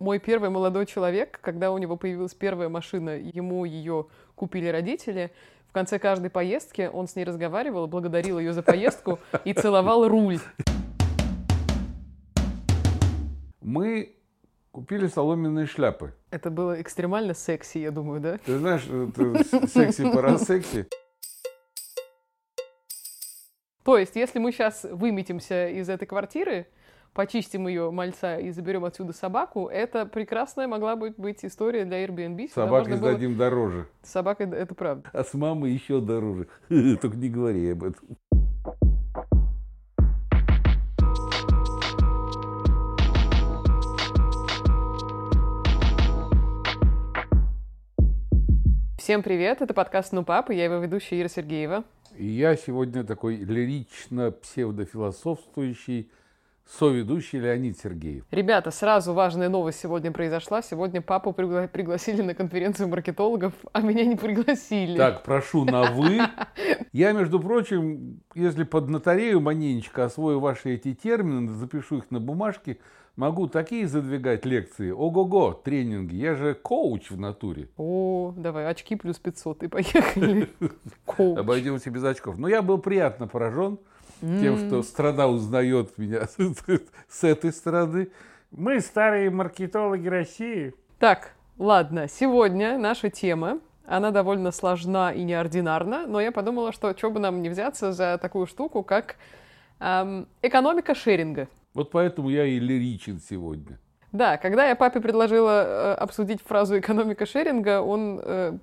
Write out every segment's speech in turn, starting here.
мой первый молодой человек, когда у него появилась первая машина, ему ее купили родители, в конце каждой поездки он с ней разговаривал, благодарил ее за поездку и целовал руль. Мы купили соломенные шляпы. Это было экстремально секси, я думаю, да? Ты знаешь, это секси пора секси. То есть, если мы сейчас выметимся из этой квартиры, почистим ее мальца и заберем отсюда собаку, это прекрасная могла бы быть история для Airbnb. Собакой сдадим было... дороже. Собака это правда. А с мамой еще дороже. Только не говори об этом. Всем привет, это подкаст «Ну, папа», я его ведущая Ира Сергеева. И я сегодня такой лирично-псевдофилософствующий соведущий Леонид Сергеев. Ребята, сразу важная новость сегодня произошла. Сегодня папу пригла- пригласили на конференцию маркетологов, а меня не пригласили. Так, прошу на «вы». Я, между прочим, если поднаторею маненечко, освою ваши эти термины, запишу их на бумажке, могу такие задвигать лекции. Ого-го, тренинги. Я же коуч в натуре. О, давай, очки плюс 500 и поехали. Обойдемся без очков. Но я был приятно поражен тем, что страна узнает меня с этой стороны. Мы старые маркетологи России. Так, ладно, сегодня наша тема она довольно сложна и неординарна, но я подумала, что что бы нам не взяться за такую штуку, как эм, экономика шеринга. Вот поэтому я и лиричен сегодня. Да, когда я папе предложила э, обсудить фразу экономика шеринга, он э,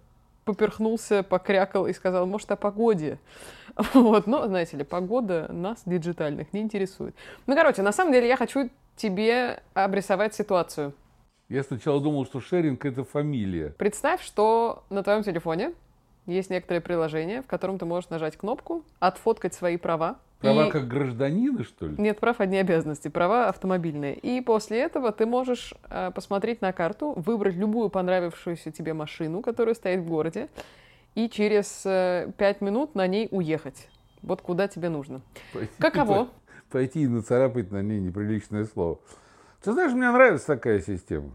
поперхнулся, покрякал и сказал, может, о погоде. Вот, но, знаете ли, погода нас, диджитальных, не интересует. Ну, короче, на самом деле я хочу тебе обрисовать ситуацию. Я сначала думал, что шеринг – это фамилия. Представь, что на твоем телефоне есть некоторое приложение, в котором ты можешь нажать кнопку, отфоткать свои права, Права и... как гражданина, что ли? Нет, прав одни обязанности, права автомобильные. И после этого ты можешь э, посмотреть на карту, выбрать любую понравившуюся тебе машину, которая стоит в городе, и через э, пять минут на ней уехать. Вот куда тебе нужно. Пойти, Каково? Пойти и нацарапать на ней неприличное слово. Ты знаешь, мне нравится такая система.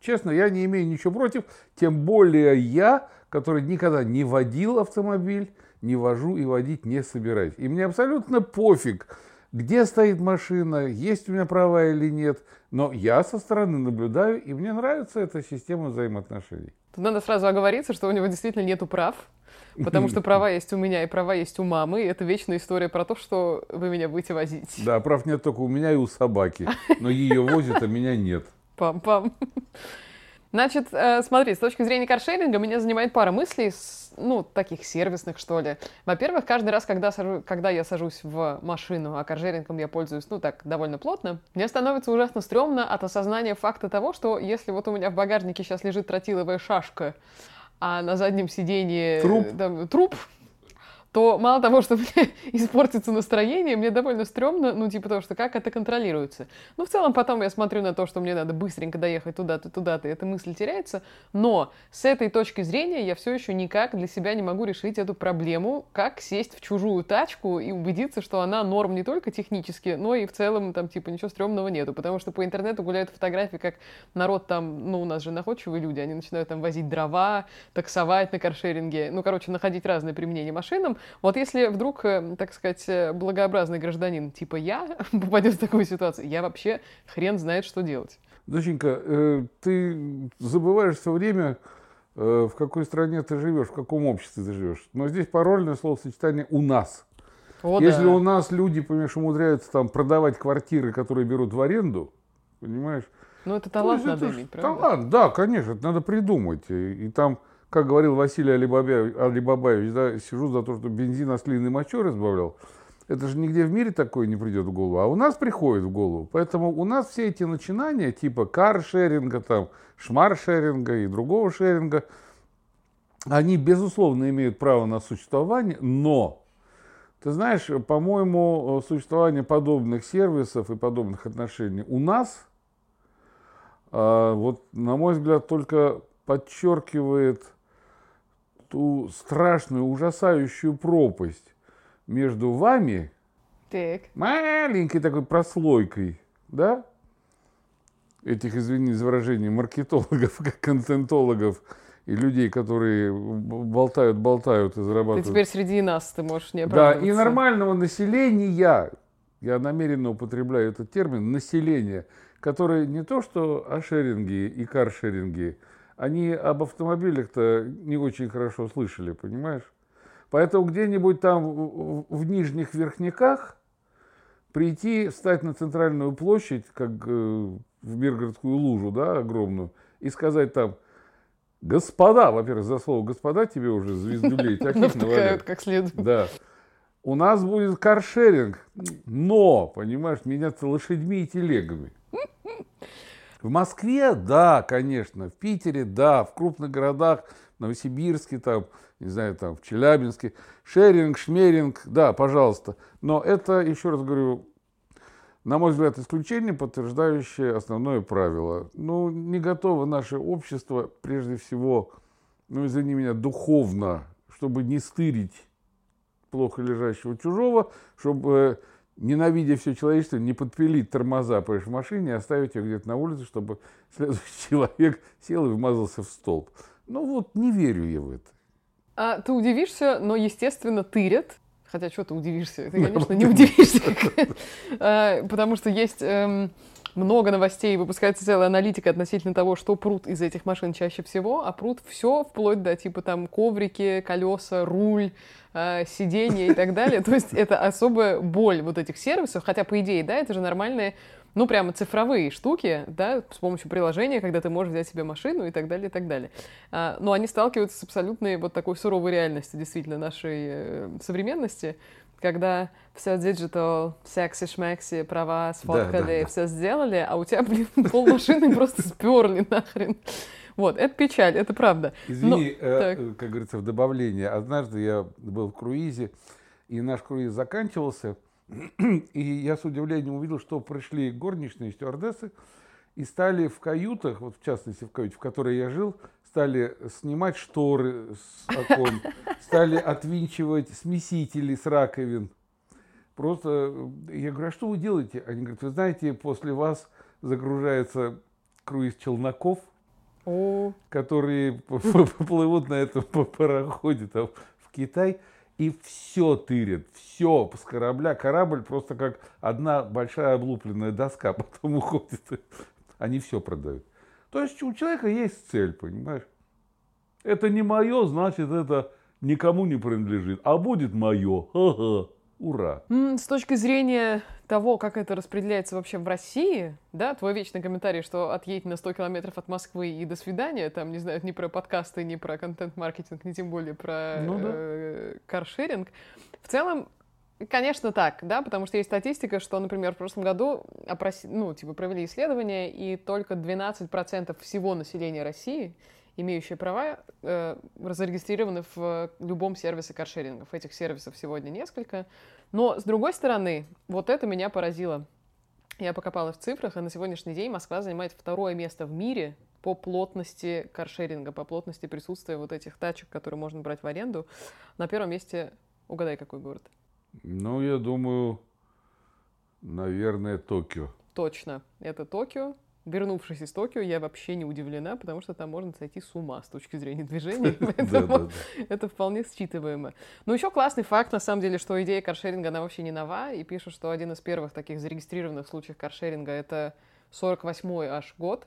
Честно, я не имею ничего против, тем более я, который никогда не водил автомобиль, не вожу и водить не собираюсь. И мне абсолютно пофиг, где стоит машина, есть у меня права или нет. Но я со стороны наблюдаю, и мне нравится эта система взаимоотношений. Тут надо сразу оговориться, что у него действительно нету прав, потому что права есть у меня и права есть у мамы. И это вечная история про то, что вы меня будете возить. Да, прав нет только у меня и у собаки. Но ее возят, а меня нет. Пам-пам. Значит, э, смотри, с точки зрения каршеринга меня занимает пара мыслей, ну, таких сервисных, что ли. Во-первых, каждый раз, когда, сажу, когда я сажусь в машину, а каршерингом я пользуюсь, ну, так, довольно плотно, мне становится ужасно стрёмно от осознания факта того, что если вот у меня в багажнике сейчас лежит тротиловая шашка, а на заднем сиденье... Труп. Там, труп, то мало того, что мне испортится настроение, мне довольно стрёмно, ну, типа того, что как это контролируется. Ну, в целом, потом я смотрю на то, что мне надо быстренько доехать туда-то, туда-то, и эта мысль теряется. Но с этой точки зрения я все еще никак для себя не могу решить эту проблему, как сесть в чужую тачку и убедиться, что она норм не только технически, но и в целом, там, типа, ничего стрёмного нету. Потому что по интернету гуляют фотографии, как народ там, ну, у нас же находчивые люди, они начинают там возить дрова, таксовать на каршеринге, ну, короче, находить разные применения машинам, вот если вдруг, э, так сказать, э, благообразный гражданин типа я попадет в такую ситуацию, я вообще хрен знает, что делать. Доченька, э, ты забываешь все время, в какой стране ты живешь, в каком обществе ты живешь. Но здесь парольное словосочетание «у нас». О, Если да. у нас люди, понимаешь, умудряются там продавать квартиры, которые берут в аренду, понимаешь? Ну, это талант надо это иметь, правда? Талант, да, конечно, это надо придумать. И, и там как говорил Василий Алибабаевич, да, сижу за то, что бензин ослиной мочой разбавлял. Это же нигде в мире такое не придет в голову. А у нас приходит в голову. Поэтому у нас все эти начинания типа каршеринга, там, шмаршеринга и другого шеринга, они, безусловно, имеют право на существование, но, ты знаешь, по-моему, существование подобных сервисов и подобных отношений у нас, а, вот, на мой взгляд, только подчеркивает ту страшную, ужасающую пропасть между вами, так. маленькой такой прослойкой, да, этих, извини за выражение, маркетологов, контентологов и людей, которые болтают, болтают и зарабатывают. Ты теперь среди нас, ты можешь не Да, и нормального населения, я намеренно употребляю этот термин, население, которое не то что о шеринге и каршеринге, они об автомобилях-то не очень хорошо слышали, понимаешь? Поэтому где-нибудь там в, нижних верхниках прийти, встать на центральную площадь, как э, в Миргородскую лужу, да, огромную, и сказать там, господа, во-первых, за слово господа тебе уже звездюлей таких наваляют. как следует. Да. У нас будет каршеринг, но, понимаешь, меняться лошадьми и телегами. В Москве, да, конечно, в Питере, да, в крупных городах, в Новосибирске, там, не знаю, там, в Челябинске, шеринг, шмеринг, да, пожалуйста. Но это, еще раз говорю, на мой взгляд, исключение, подтверждающее основное правило. Ну, не готово наше общество, прежде всего, ну, извини меня, духовно, чтобы не стырить плохо лежащего чужого, чтобы, ненавидя все человечество, не подпилить тормоза, понимаешь, в машине оставить ее где-то на улице, чтобы следующий человек сел и вмазался в столб. Ну вот, не верю я в это. А, ты удивишься, но, естественно, тырят Хотя, что ты удивишься? Ты, конечно, не удивишься. А, потому что есть эм, много новостей, выпускается целая аналитика относительно того, что прут из этих машин чаще всего, а прут все вплоть до типа там коврики, колеса, руль, э, сиденья и так далее. То есть это особая боль вот этих сервисов, хотя по идее, да, это же нормальные ну, прямо цифровые штуки, да, с помощью приложения, когда ты можешь взять себе машину и так далее, и так далее. А, но они сталкиваются с абсолютной вот такой суровой реальностью, действительно, нашей э, современности, когда все digital, секси-шмекси, права сфоткали, да, да, да. все сделали, а у тебя, блин, пол машины просто сперли нахрен. Вот, это печаль, это правда. Извини, Но, э, как говорится, в добавление. Однажды я был в круизе, и наш круиз заканчивался, и я с удивлением увидел, что пришли горничные стюардессы и стали в каютах, вот в частности в каюте, в которой я жил, стали снимать шторы с окон, стали отвинчивать смесители с раковин. Просто я говорю, а что вы делаете? Они говорят, вы знаете, после вас загружается круиз челноков, О. которые плывут на этом пароходе там, в Китай и все тырит, все с корабля. Корабль просто как одна большая облупленная доска, потом уходит. Они все продают. То есть у человека есть цель, понимаешь? Это не мое, значит, это никому не принадлежит. А будет мое. Ха-ха. Ура! С точки зрения того, как это распределяется вообще в России, да, твой вечный комментарий, что отъедь на 100 километров от Москвы и до свидания, там, не знаю, ни про подкасты, ни про контент-маркетинг, ни тем более про ну, да. э, каршеринг. В целом, Конечно, так, да, потому что есть статистика, что, например, в прошлом году опроси, ну, типа, провели исследование, и только 12% всего населения России имеющие права, э, зарегистрированы в любом сервисе каршерингов. Этих сервисов сегодня несколько. Но, с другой стороны, вот это меня поразило. Я покопалась в цифрах, и на сегодняшний день Москва занимает второе место в мире по плотности каршеринга, по плотности присутствия вот этих тачек, которые можно брать в аренду. На первом месте, угадай, какой город? Ну, я думаю, наверное, Токио. Точно, это Токио вернувшись из Токио, я вообще не удивлена, потому что там можно сойти с ума с точки зрения движения. Поэтому это вполне считываемо. Но еще классный факт, на самом деле, что идея каршеринга, она вообще не нова. И пишут, что один из первых таких зарегистрированных случаев каршеринга это 48-й аж год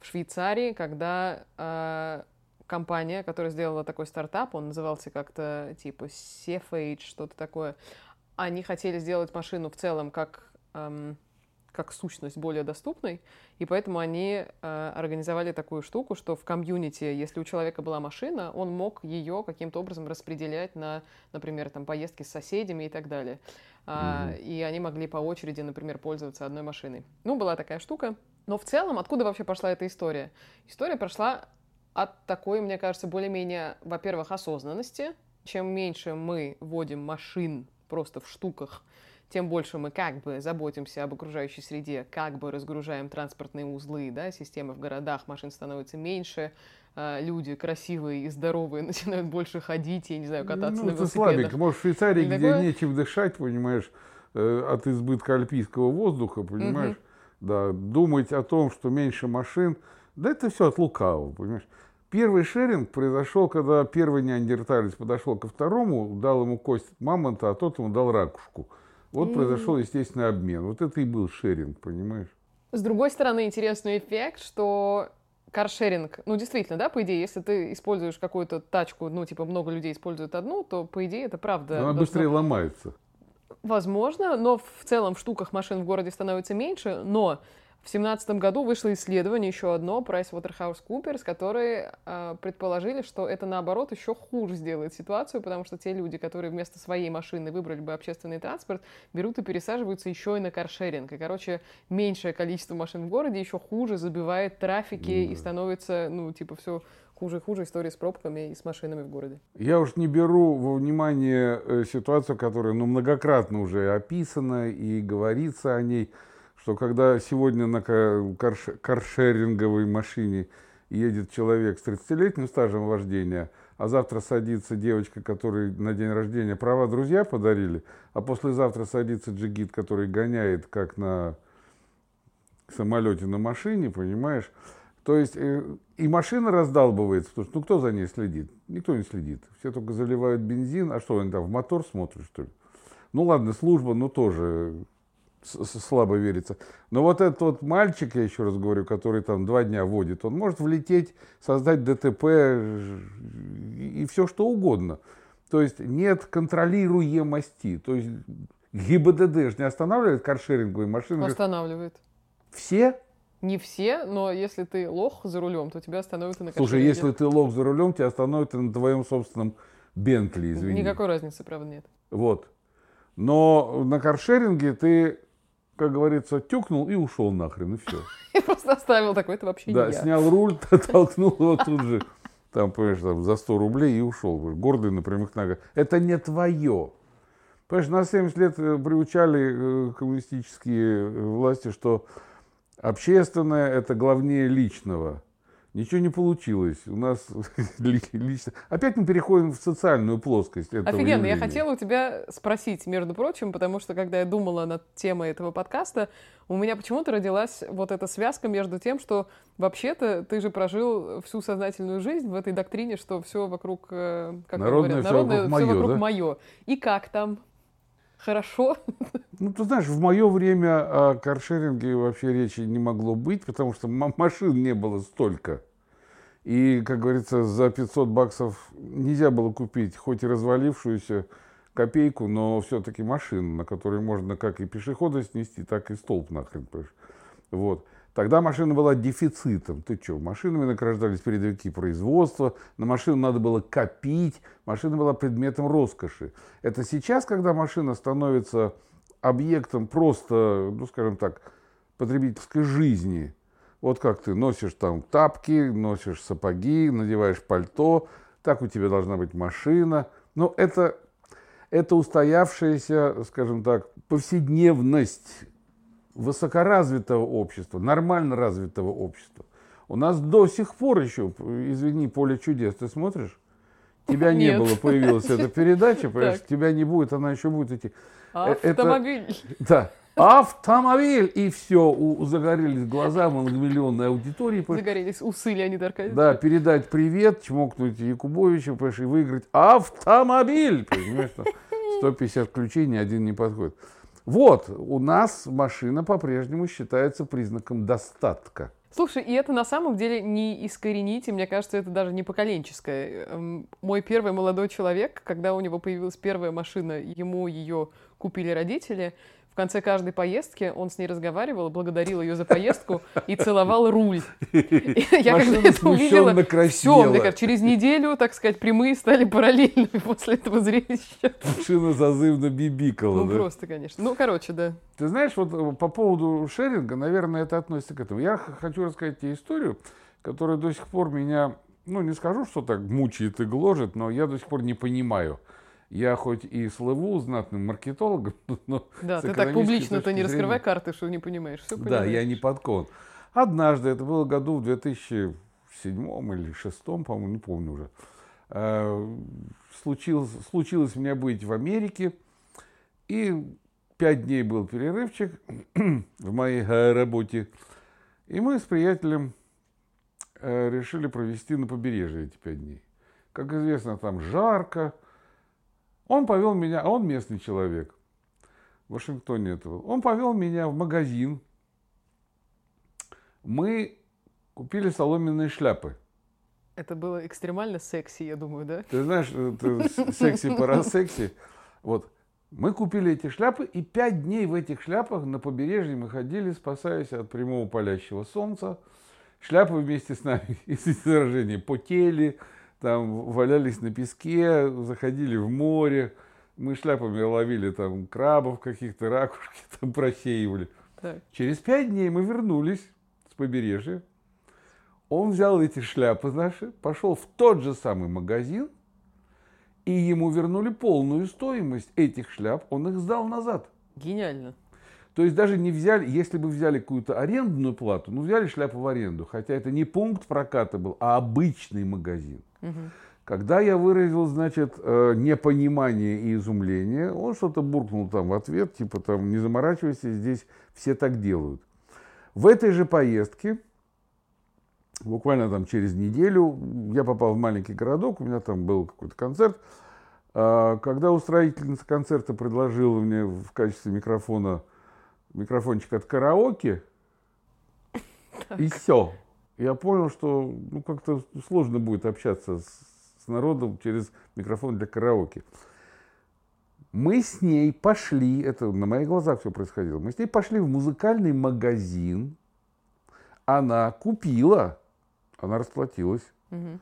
в Швейцарии, когда э, компания, которая сделала такой стартап, он назывался как-то типа Sefage, что-то такое, они хотели сделать машину в целом как эм, как сущность более доступной, и поэтому они э, организовали такую штуку, что в комьюнити, если у человека была машина, он мог ее каким-то образом распределять на, например, там поездки с соседями и так далее. Mm-hmm. И они могли по очереди, например, пользоваться одной машиной. Ну, была такая штука. Но в целом, откуда вообще пошла эта история? История прошла от такой, мне кажется, более-менее, во-первых, осознанности. Чем меньше мы водим машин просто в штуках, тем больше мы как бы заботимся об окружающей среде, как бы разгружаем транспортные узлы, да, системы в городах, машин становится меньше, а, люди красивые и здоровые начинают больше ходить, я не знаю, кататься ну, на велосипедах. слабенько. Может, в Швейцарии, где такое... нечем дышать, понимаешь, э, от избытка альпийского воздуха, понимаешь, угу. Да, думать о том, что меньше машин, да это все от лукавого, понимаешь? Первый шеринг произошел, когда первый неандерталец подошел ко второму, дал ему кость мамонта, а тот ему дал ракушку. Вот mm-hmm. произошел естественный обмен. Вот это и был шеринг, понимаешь? С другой стороны, интересный эффект, что каршеринг, ну, действительно, да, по идее, если ты используешь какую-то тачку, ну, типа, много людей используют одну, то, по идее, это правда. Но она должно... быстрее ломается. Возможно, но в целом в штуках машин в городе становится меньше, но в 2017 году вышло исследование, еще одно, PricewaterhouseCoopers, которые э, предположили, что это, наоборот, еще хуже сделает ситуацию, потому что те люди, которые вместо своей машины выбрали бы общественный транспорт, берут и пересаживаются еще и на каршеринг. И, короче, меньшее количество машин в городе еще хуже забивает трафики mm. и становится, ну, типа, все хуже и хуже история с пробками и с машинами в городе. Я уж не беру во внимание э, ситуацию, которая, ну, многократно уже описана и говорится о ней – что когда сегодня на карш, каршеринговой машине едет человек с 30-летним стажем вождения, а завтра садится девочка, которой на день рождения права друзья подарили, а послезавтра садится джигит, который гоняет как на самолете на машине, понимаешь? То есть э, и машина раздалбывается, потому что ну кто за ней следит? Никто не следит. Все только заливают бензин, а что они там в мотор смотрят, что ли? Ну ладно, служба, ну тоже слабо верится. Но вот этот вот мальчик, я еще раз говорю, который там два дня водит, он может влететь, создать ДТП и все что угодно. То есть нет контролируемости. То есть ГИБДД же не останавливает каршеринговые машины. Останавливает. Все? Не все, но если ты лох за рулем, то тебя остановят и на Слушай, если ты лох за рулем, тебя остановят и на твоем собственном Бентли, извини. Никакой разницы, правда, нет. Вот. Но на каршеринге ты как говорится, тюкнул и ушел нахрен, и все. И просто оставил такой, это вообще Да, снял руль, толкнул его тут же, там, понимаешь, там, за 100 рублей и ушел. Гордый на прямых ногах. Это не твое. Понимаешь, на 70 лет э, приучали э, коммунистические э, власти, что общественное – это главнее личного. Ничего не получилось. У нас лично... Опять мы переходим в социальную плоскость этого Офигенно. Явления. Я хотела у тебя спросить, между прочим, потому что, когда я думала над темой этого подкаста, у меня почему-то родилась вот эта связка между тем, что вообще-то ты же прожил всю сознательную жизнь в этой доктрине, что все вокруг, э, как народное, говорят, народное, все вокруг, все мое, вокруг да? мое. И как там? Хорошо? Ну, ты знаешь, в мое время о каршеринге вообще речи не могло быть, потому что машин не было столько. И, как говорится, за 500 баксов нельзя было купить хоть и развалившуюся копейку, но все-таки машину, на которой можно как и пешехода снести, так и столб нахрен. Вот. Тогда машина была дефицитом. Ты что, машинами награждались передовики производства, на машину надо было копить, машина была предметом роскоши. Это сейчас, когда машина становится объектом просто, ну скажем так, потребительской жизни, вот как ты носишь там тапки, носишь сапоги, надеваешь пальто, так у тебя должна быть машина. Но это, это устоявшаяся, скажем так, повседневность высокоразвитого общества, нормально развитого общества. У нас до сих пор еще, извини, поле чудес, ты смотришь? Тебя не было, появилась эта передача, понимаешь, тебя не будет, она еще будет идти. Автомобиль. Это, да. Автомобиль! И все, у, загорелись глаза многомиллионной аудитории. Загорелись усы Леонида Аркадьевича. Да, передать привет, чмокнуть Якубовича, понимаешь, и выиграть автомобиль! Понимаешь, 150 ключей, ни один не подходит. Вот, у нас машина по-прежнему считается признаком достатка. Слушай, и это на самом деле не искоренить, и мне кажется, это даже не поколенческое. Эм, мой первый молодой человек, когда у него появилась первая машина, ему ее купили родители, конце каждой поездки он с ней разговаривал, благодарил ее за поездку и целовал руль. Я когда это увидела, все, мне кажется, через неделю, так сказать, прямые стали параллельными после этого зрелища. Машина зазывно бибикала, Ну, просто, конечно. Ну, короче, да. Ты знаешь, вот э, по поводу шеринга, наверное, это относится к этому. Я хочу рассказать тебе историю, которая до сих пор меня, ну, не скажу, что так мучает и гложет, но я до сих пор не понимаю – я хоть и слыву знатным маркетологом, но Да, ты так публично-то не раскрывай карты, что не понимаешь. Все да, я не подкован. Однажды, это было году в 2007 или 2006, по-моему, не помню уже, э, случилось, случилось мне быть в Америке, и пять дней был перерывчик в моей работе. И мы с приятелем э, решили провести на побережье эти пять дней. Как известно, там жарко. Он повел меня, а он местный человек. В Вашингтоне это был. Он повел меня в магазин. Мы купили соломенные шляпы. Это было экстремально секси, я думаю, да? Ты знаешь, это секси пора секси. Вот. Мы купили эти шляпы, и пять дней в этих шляпах на побережье мы ходили, спасаясь от прямого палящего солнца. Шляпы вместе с нами, извините выражение, потели, там валялись на песке, заходили в море. Мы шляпами ловили там крабов каких-то, ракушки там просеивали. Так. Через пять дней мы вернулись с побережья. Он взял эти шляпы наши, пошел в тот же самый магазин, и ему вернули полную стоимость этих шляп, он их сдал назад. Гениально. То есть даже не взяли, если бы взяли какую-то арендную плату, ну взяли шляпу в аренду, хотя это не пункт проката был, а обычный магазин. Угу. Когда я выразил, значит, э, непонимание и изумление, он что-то буркнул там в ответ, типа там, не заморачивайся, здесь все так делают. В этой же поездке, буквально там через неделю, я попал в маленький городок, у меня там был какой-то концерт. А, когда устроительница концерта предложила мне в качестве микрофона микрофончик от караоке, и все. Я понял, что ну, как-то сложно будет общаться с с народом через микрофон для караоке. Мы с ней пошли, это на моих глазах все происходило, мы с ней пошли в музыкальный магазин, она купила, она расплатилась, угу.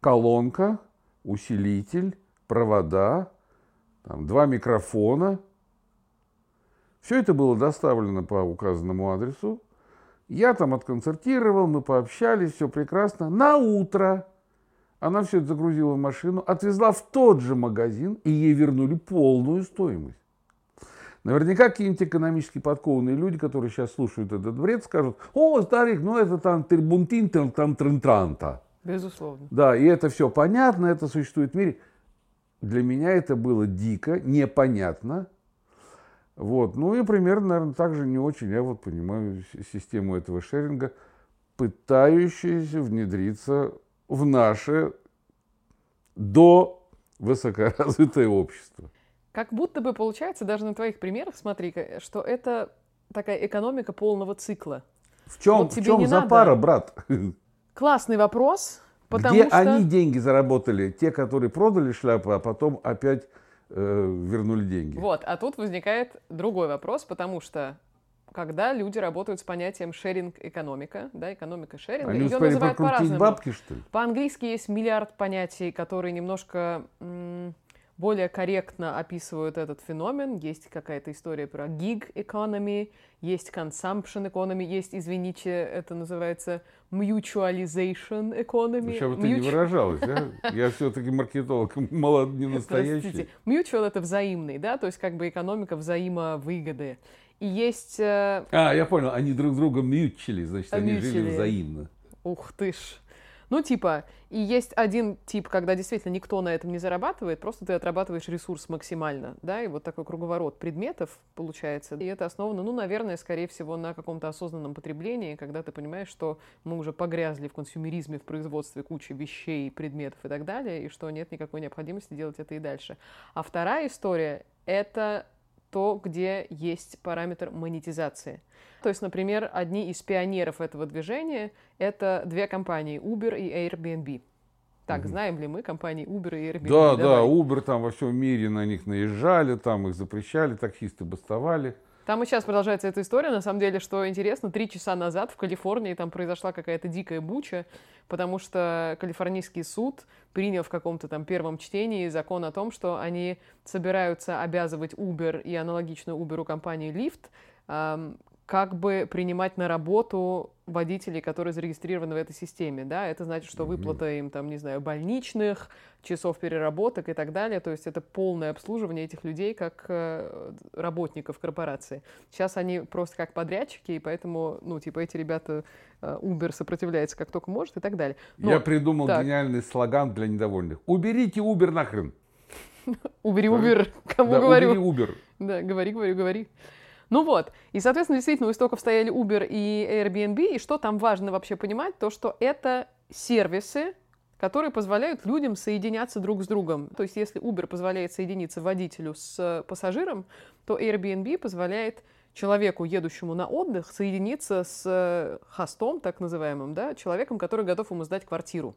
колонка, усилитель, провода, там, два микрофона. Все это было доставлено по указанному адресу. Я там отконцертировал, мы пообщались, все прекрасно. На утро она все это загрузила в машину, отвезла в тот же магазин, и ей вернули полную стоимость. Наверняка какие-нибудь экономически подкованные люди, которые сейчас слушают этот бред, скажут, о, старик, ну это там тербунтин, там трентранта. Безусловно. Да, и это все понятно, это существует в мире. Для меня это было дико, непонятно. Вот. Ну и примерно, наверное, так же не очень я вот понимаю систему этого шеринга, пытающуюся внедриться в наше до высокоразвитое общество. Как будто бы получается, даже на твоих примерах, смотри, что это такая экономика полного цикла. В чем, вот в чем запара, надо... брат? Классный вопрос. Потому Где что... они деньги заработали? Те, которые продали шляпы, а потом опять вернули деньги. Вот, а тут возникает другой вопрос, потому что когда люди работают с понятием шеринг-экономика, да, экономика шеринга. Они Ее называют по-разному. бабки, что ли? По-английски есть миллиард понятий, которые немножко более корректно описывают этот феномен. Есть какая-то история про gig economy, есть consumption economy, есть, извините, это называется mutualization economy. Сейчас вот ты не выражалась, да? Я все-таки маркетолог, молод, не настоящий. Простите. Mutual — это взаимный, да, то есть как бы экономика взаимовыгоды. И есть... Э... А, я понял, они друг друга мьючили, значит, они мьючили. жили взаимно. Ух ты ж. Ну, типа, и есть один тип, когда действительно никто на этом не зарабатывает, просто ты отрабатываешь ресурс максимально, да, и вот такой круговорот предметов получается. И это основано, ну, наверное, скорее всего, на каком-то осознанном потреблении, когда ты понимаешь, что мы уже погрязли в консюмеризме, в производстве кучи вещей, предметов и так далее, и что нет никакой необходимости делать это и дальше. А вторая история — это то, где есть параметр монетизации. То есть, например, одни из пионеров этого движения — это две компании Uber и Airbnb. Так, угу. знаем ли мы компании Uber и Airbnb? Да, Давай. да, Uber там во всем мире на них наезжали, там их запрещали, таксисты бастовали. Там и сейчас продолжается эта история. На самом деле, что интересно, три часа назад в Калифорнии там произошла какая-то дикая буча, потому что Калифорнийский суд принял в каком-то там первом чтении закон о том, что они собираются обязывать Uber и аналогичную Uber компанию Lyft как бы принимать на работу водителей, которые зарегистрированы в этой системе, да, это значит, что выплата им, там, не знаю, больничных, часов переработок и так далее, то есть это полное обслуживание этих людей как э, работников корпорации. Сейчас они просто как подрядчики, и поэтому, ну, типа, эти ребята, э, Uber сопротивляется как только может и так далее. Но, Я придумал так. гениальный слоган для недовольных. Уберите Uber нахрен! Убери, Убер, кому говорю. убери Uber. Да, говори, говори, говори. Ну вот, и, соответственно, действительно, у истоков стояли Uber и Airbnb, и что там важно вообще понимать, то, что это сервисы, которые позволяют людям соединяться друг с другом. То есть, если Uber позволяет соединиться водителю с пассажиром, то Airbnb позволяет человеку, едущему на отдых, соединиться с хостом, так называемым, да, человеком, который готов ему сдать квартиру.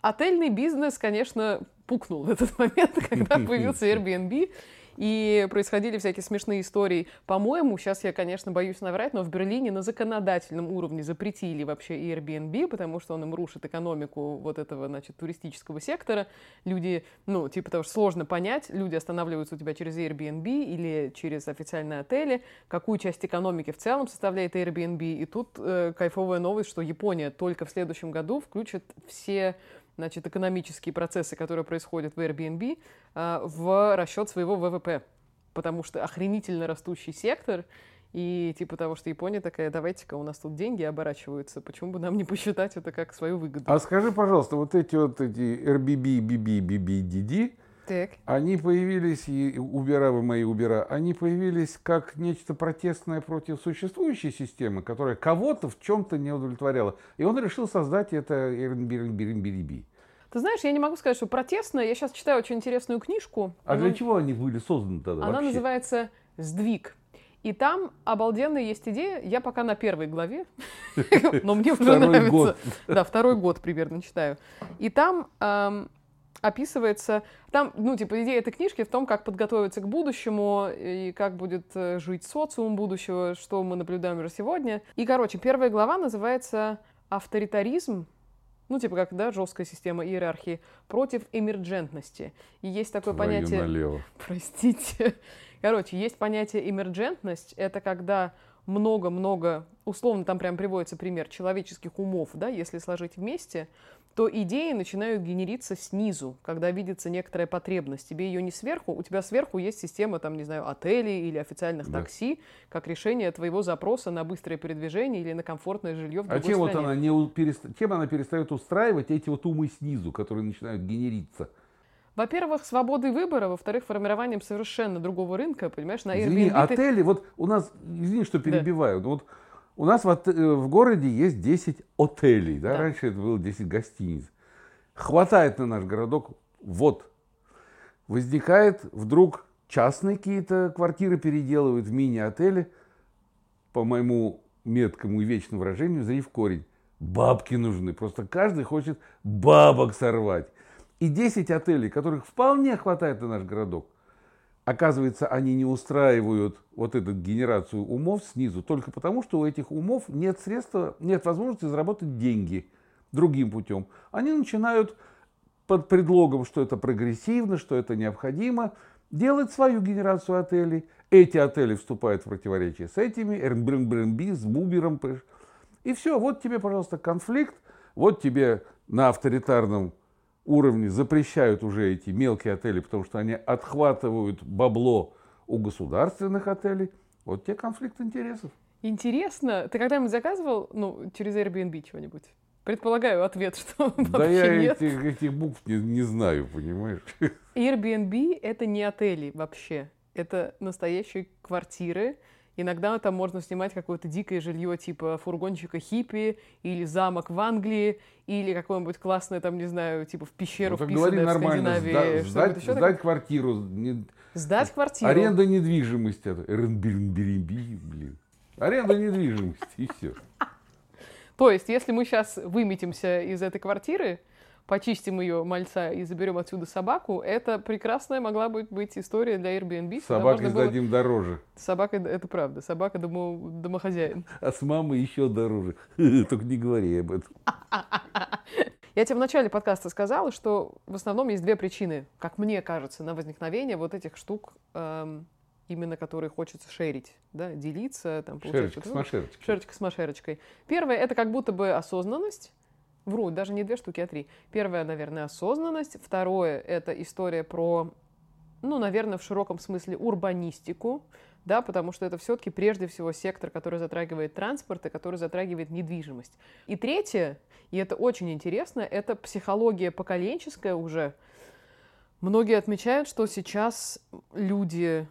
Отельный бизнес, конечно, пукнул в этот момент, когда появился Airbnb, и происходили всякие смешные истории. По-моему, сейчас я, конечно, боюсь наврать, но в Берлине на законодательном уровне запретили вообще Airbnb, потому что он им рушит экономику вот этого, значит, туристического сектора. Люди, ну, типа того, что сложно понять, люди останавливаются у тебя через Airbnb или через официальные отели, какую часть экономики в целом составляет Airbnb. И тут э, кайфовая новость, что Япония только в следующем году включит все значит, экономические процессы, которые происходят в Airbnb, а, в расчет своего ВВП. Потому что охренительно растущий сектор, и типа того, что Япония такая, давайте-ка у нас тут деньги оборачиваются, почему бы нам не посчитать это как свою выгоду? А скажи, пожалуйста, вот эти вот эти RBB, BB, BB, DD, Так. они появились, и убера вы мои убера, они появились как нечто протестное против существующей системы, которая кого-то в чем-то не удовлетворяла. И он решил создать это Airbnb. Ты знаешь, я не могу сказать, что протестно. Я сейчас читаю очень интересную книжку. А Она- для чего они были созданы тогда Она вообще? называется «Сдвиг». И там обалденная есть идея. Я пока на первой главе, но мне уже нравится. Да, второй год примерно читаю. И там ам, описывается, там, ну, типа, идея этой книжки в том, как подготовиться к будущему и как будет э, жить социум будущего, что мы наблюдаем уже сегодня. И, короче, первая глава называется «Авторитаризм ну, типа как, да, жесткая система иерархии, против эмерджентности. И есть такое Твою понятие... налево. Простите. Короче, есть понятие эмерджентность. Это когда много-много, условно там прям приводится пример человеческих умов, да, если сложить вместе, то идеи начинают генериться снизу, когда видится некоторая потребность. Тебе ее не сверху, у тебя сверху есть система, там, не знаю, отелей или официальных Да. такси, как решение твоего запроса на быстрое передвижение или на комфортное жилье в А другой чем вот стране. она не перест- чем она перестает устраивать эти вот умы снизу, которые начинают генериться? Во-первых, свободой выбора, во-вторых, формированием совершенно другого рынка, понимаешь, на Извини, Airbnb ты- отели, вот у нас, извини, что перебиваю, но вот у нас в, э, в городе есть 10 отелей, да? Да. раньше это было 10 гостиниц. Хватает на наш городок, вот, возникает вдруг частные какие-то квартиры переделывают в мини-отели, по моему меткому и вечному выражению, зри в корень. Бабки нужны, просто каждый хочет бабок сорвать. И 10 отелей, которых вполне хватает на наш городок, Оказывается, они не устраивают вот эту генерацию умов снизу только потому, что у этих умов нет средства, нет возможности заработать деньги другим путем. Они начинают под предлогом, что это прогрессивно, что это необходимо, делать свою генерацию отелей. Эти отели вступают в противоречие с этими, Airbnb, с Бубером. И все, вот тебе, пожалуйста, конфликт, вот тебе на авторитарном уровне запрещают уже эти мелкие отели, потому что они отхватывают бабло у государственных отелей. Вот тебе конфликт интересов. Интересно, ты когда-нибудь заказывал, ну, через Airbnb чего-нибудь? Предполагаю ответ, что Да вообще я нет. этих, этих букв не, не знаю, понимаешь? Airbnb — это не отели вообще. Это настоящие квартиры. Иногда там можно снимать какое-то дикое жилье типа фургончика хиппи или замок в Англии или какое-нибудь классное там, не знаю, типа в пещеру Ну, так вписанное в нормально. Скандинавии. Сда- Сдать, еще сдать квартиру. не-? Сдать квартиру. Аренда недвижимости. Airbnb, блин. Аренда недвижимости, и все. То есть, если мы сейчас выметимся из этой квартиры, почистим ее мальца и заберем отсюда собаку, это прекрасная могла быть, быть история для Airbnb. Собакой можно было- сдадим дороже. Собака, это правда, собака домо- домохозяин. А с мамой еще дороже. Только не говори об этом. Я тебе в начале подкаста сказала, что в основном есть две причины, как мне кажется, на возникновение вот этих штук, эм, именно которые хочется шерить, да, делиться, там, Шерочка с машерочкой. Шерочка с машерочкой. Первое — это как будто бы осознанность. Вру, даже не две штуки, а три. Первое, наверное, осознанность. Второе — это история про, ну, наверное, в широком смысле урбанистику, да, потому что это все-таки прежде всего сектор, который затрагивает транспорт и который затрагивает недвижимость. И третье, и это очень интересно, это психология поколенческая уже, Многие отмечают, что сейчас люди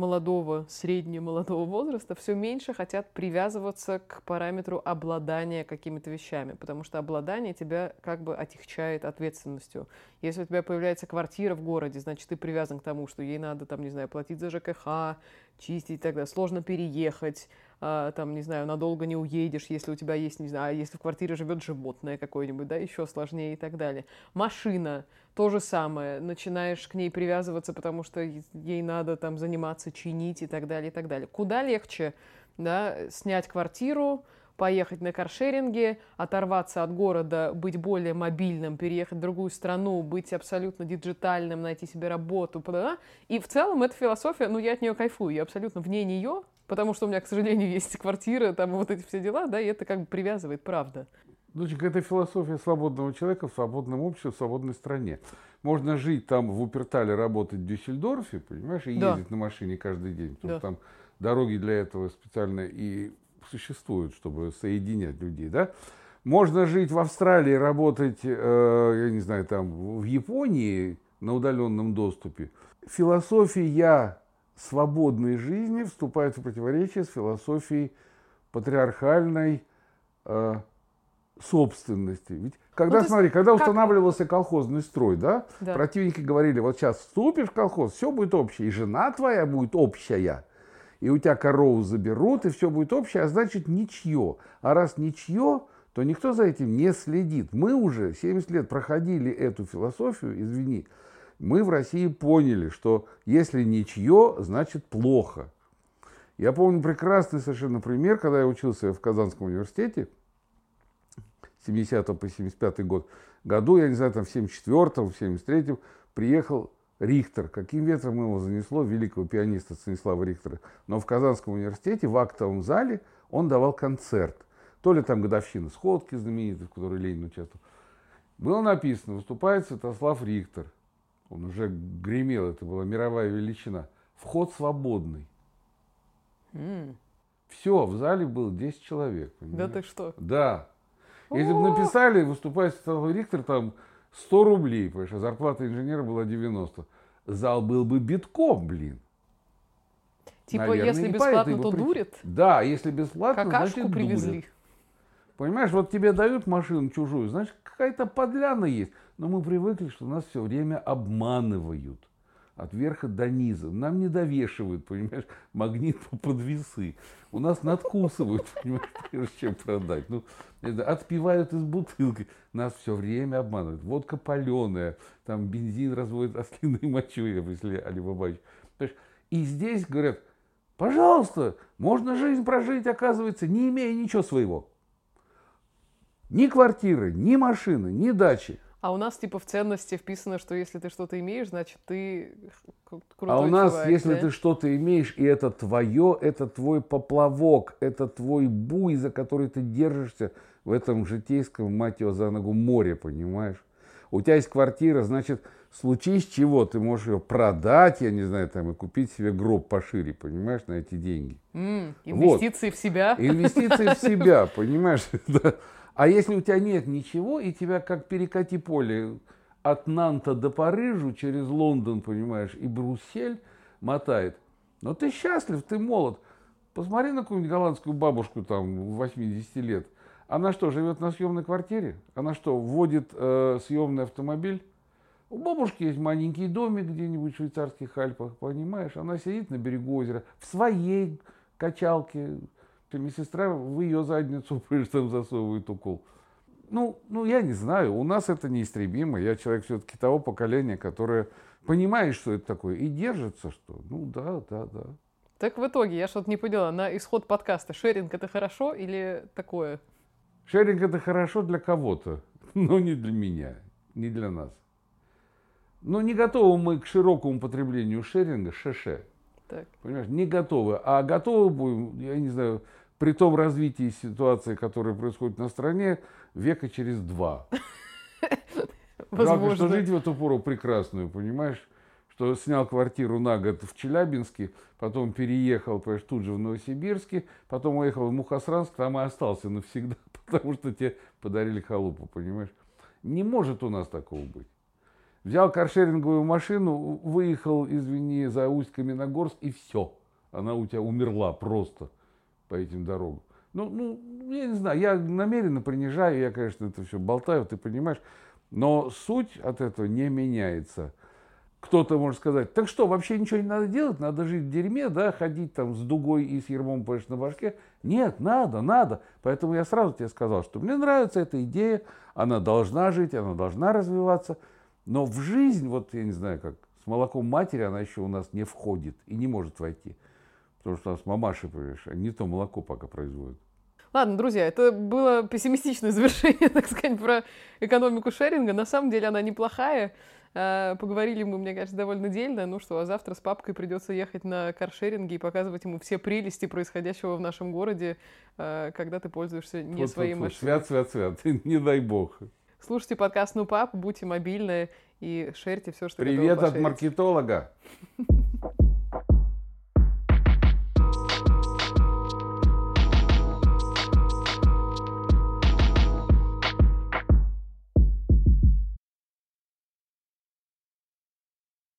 молодого, среднего молодого возраста все меньше хотят привязываться к параметру обладания какими-то вещами, потому что обладание тебя как бы отягчает ответственностью. Если у тебя появляется квартира в городе, значит, ты привязан к тому, что ей надо, там, не знаю, платить за ЖКХ, чистить далее. Сложно переехать, а, там, не знаю, надолго не уедешь, если у тебя есть, не знаю, а если в квартире живет животное какое-нибудь, да, еще сложнее и так далее. Машина, то же самое, начинаешь к ней привязываться, потому что ей надо там заниматься, чинить и так далее, и так далее. Куда легче, да, снять квартиру, поехать на каршеринге, оторваться от города, быть более мобильным, переехать в другую страну, быть абсолютно диджитальным, найти себе работу. И в целом эта философия, ну, я от нее кайфую, я абсолютно вне нее, потому что у меня, к сожалению, есть квартира, там вот эти все дела, да, и это как бы привязывает, правда. Доченька, это философия свободного человека в свободном обществе, в свободной стране. Можно жить там в Упертале, работать в Дюссельдорфе, понимаешь, и да. ездить на машине каждый день, потому да. что там дороги для этого специально и существуют, чтобы соединять людей, да. Можно жить в Австралии, работать, э, я не знаю, там в Японии на удаленном доступе. Философия свободной жизни вступает в противоречие с философией патриархальной э, собственности. Ведь когда, ну, смотри, когда как... устанавливался колхозный строй, да, да, противники говорили, вот сейчас вступишь в колхоз, все будет общее, и жена твоя будет общая, и у тебя корову заберут, и все будет общее, а значит ничье. А раз ничье, то никто за этим не следит. Мы уже 70 лет проходили эту философию, извини, мы в России поняли, что если ничье, значит плохо. Я помню прекрасный совершенно пример, когда я учился в Казанском университете, 70 по 75 год году, я не знаю, там в 74-м, в 73-м, приехал Рихтер. Каким ветром его занесло, великого пианиста Станислава Рихтера. Но в Казанском университете, в актовом зале, он давал концерт. То ли там годовщина сходки знаменитой, в которой Ленин участвовал. Было написано, выступает Святослав Рихтер. Он уже гремел, это была мировая величина. Вход свободный. Mm. Все, в зале было 10 человек. Понимаешь? Да ты что? Да. Если бы написали, выступает Святослав Рихтер, там 100 рублей, понимаешь, а зарплата инженера была 90. Зал был бы битком, блин. Типа, Наверное, если бесплатно, то при... дурит? Да, если бесплатно, Какашку значит привезли. Дурит. Понимаешь, вот тебе дают машину чужую, значит, какая-то подляна есть. Но мы привыкли, что нас все время обманывают от верха до низа. Нам не довешивают, понимаешь, магнит под весы. У нас надкусывают, понимаешь, прежде чем продать. Ну, это, отпивают из бутылки. Нас все время обманывают. Водка паленая, там бензин разводит ослиной мочой, если Алибабаевич. И здесь говорят, пожалуйста, можно жизнь прожить, оказывается, не имея ничего своего. Ни квартиры, ни машины, ни дачи. А у нас типа в ценности вписано, что если ты что-то имеешь, значит ты крутой А у нас, чувак, если да? ты что-то имеешь, и это твое, это твой поплавок, это твой буй, за который ты держишься в этом житейском, мать его, за ногу море, понимаешь? У тебя есть квартира, значит, случись чего, ты можешь ее продать, я не знаю, там, и купить себе гроб пошире, понимаешь, на эти деньги. Mm, инвестиции вот. в себя. Инвестиции в себя, понимаешь? А если у тебя нет ничего, и тебя как перекати поле от Нанта до Парижа, через Лондон, понимаешь, и Брюссель мотает, но ты счастлив, ты молод. Посмотри на какую-нибудь голландскую бабушку там 80 лет. Она что, живет на съемной квартире? Она что, вводит э, съемный автомобиль? У бабушки есть маленький домик где-нибудь в швейцарских Альпах, понимаешь? Она сидит на берегу озера в своей качалке, медсестра в ее задницу там засовывает укол. Ну, ну, я не знаю, у нас это неистребимо. Я человек все-таки того поколения, которое понимает, что это такое, и держится, что, ну, да, да, да. Так в итоге, я что-то не поняла, на исход подкаста, шеринг это хорошо или такое? Шеринг это хорошо для кого-то, но не для меня, не для нас. Но не готовы мы к широкому потреблению шеринга, шеше. Так. Понимаешь, не готовы. А готовы будем, я не знаю, при том развитии ситуации, которая происходит на стране, века через два. Возможно. что жить в эту пору прекрасную, понимаешь? Что снял квартиру на год в Челябинске, потом переехал, понимаешь, тут же в Новосибирске, потом уехал в Мухосранск, там и остался навсегда, потому что тебе подарили халупу, понимаешь? Не может у нас такого быть. Взял каршеринговую машину, выехал, извини, за Усть-Каменогорск, и все. Она у тебя умерла просто по этим дорогам. Ну, ну, я не знаю, я намеренно принижаю, я, конечно, это все болтаю, ты понимаешь, но суть от этого не меняется. Кто-то может сказать, так что, вообще ничего не надо делать, надо жить в дерьме, да, ходить там с дугой и с ермом, понимаешь, на башке. Нет, надо, надо. Поэтому я сразу тебе сказал, что мне нравится эта идея, она должна жить, она должна развиваться. Но в жизнь, вот я не знаю как, с молоком матери она еще у нас не входит и не может войти. Потому что у нас мамаши, понимаешь, не то молоко пока производят. Ладно, друзья, это было пессимистичное завершение, так сказать, про экономику шеринга. На самом деле она неплохая. А, поговорили мы, мне кажется, довольно дельно. Ну что, а завтра с папкой придется ехать на каршеринге и показывать ему все прелести происходящего в нашем городе, а, когда ты пользуешься не вот, своей вот, машиной. Свят, свят, свят. Не дай бог. Слушайте подкаст «Ну, пап», будьте мобильны и шерьте все, что Привет от маркетолога.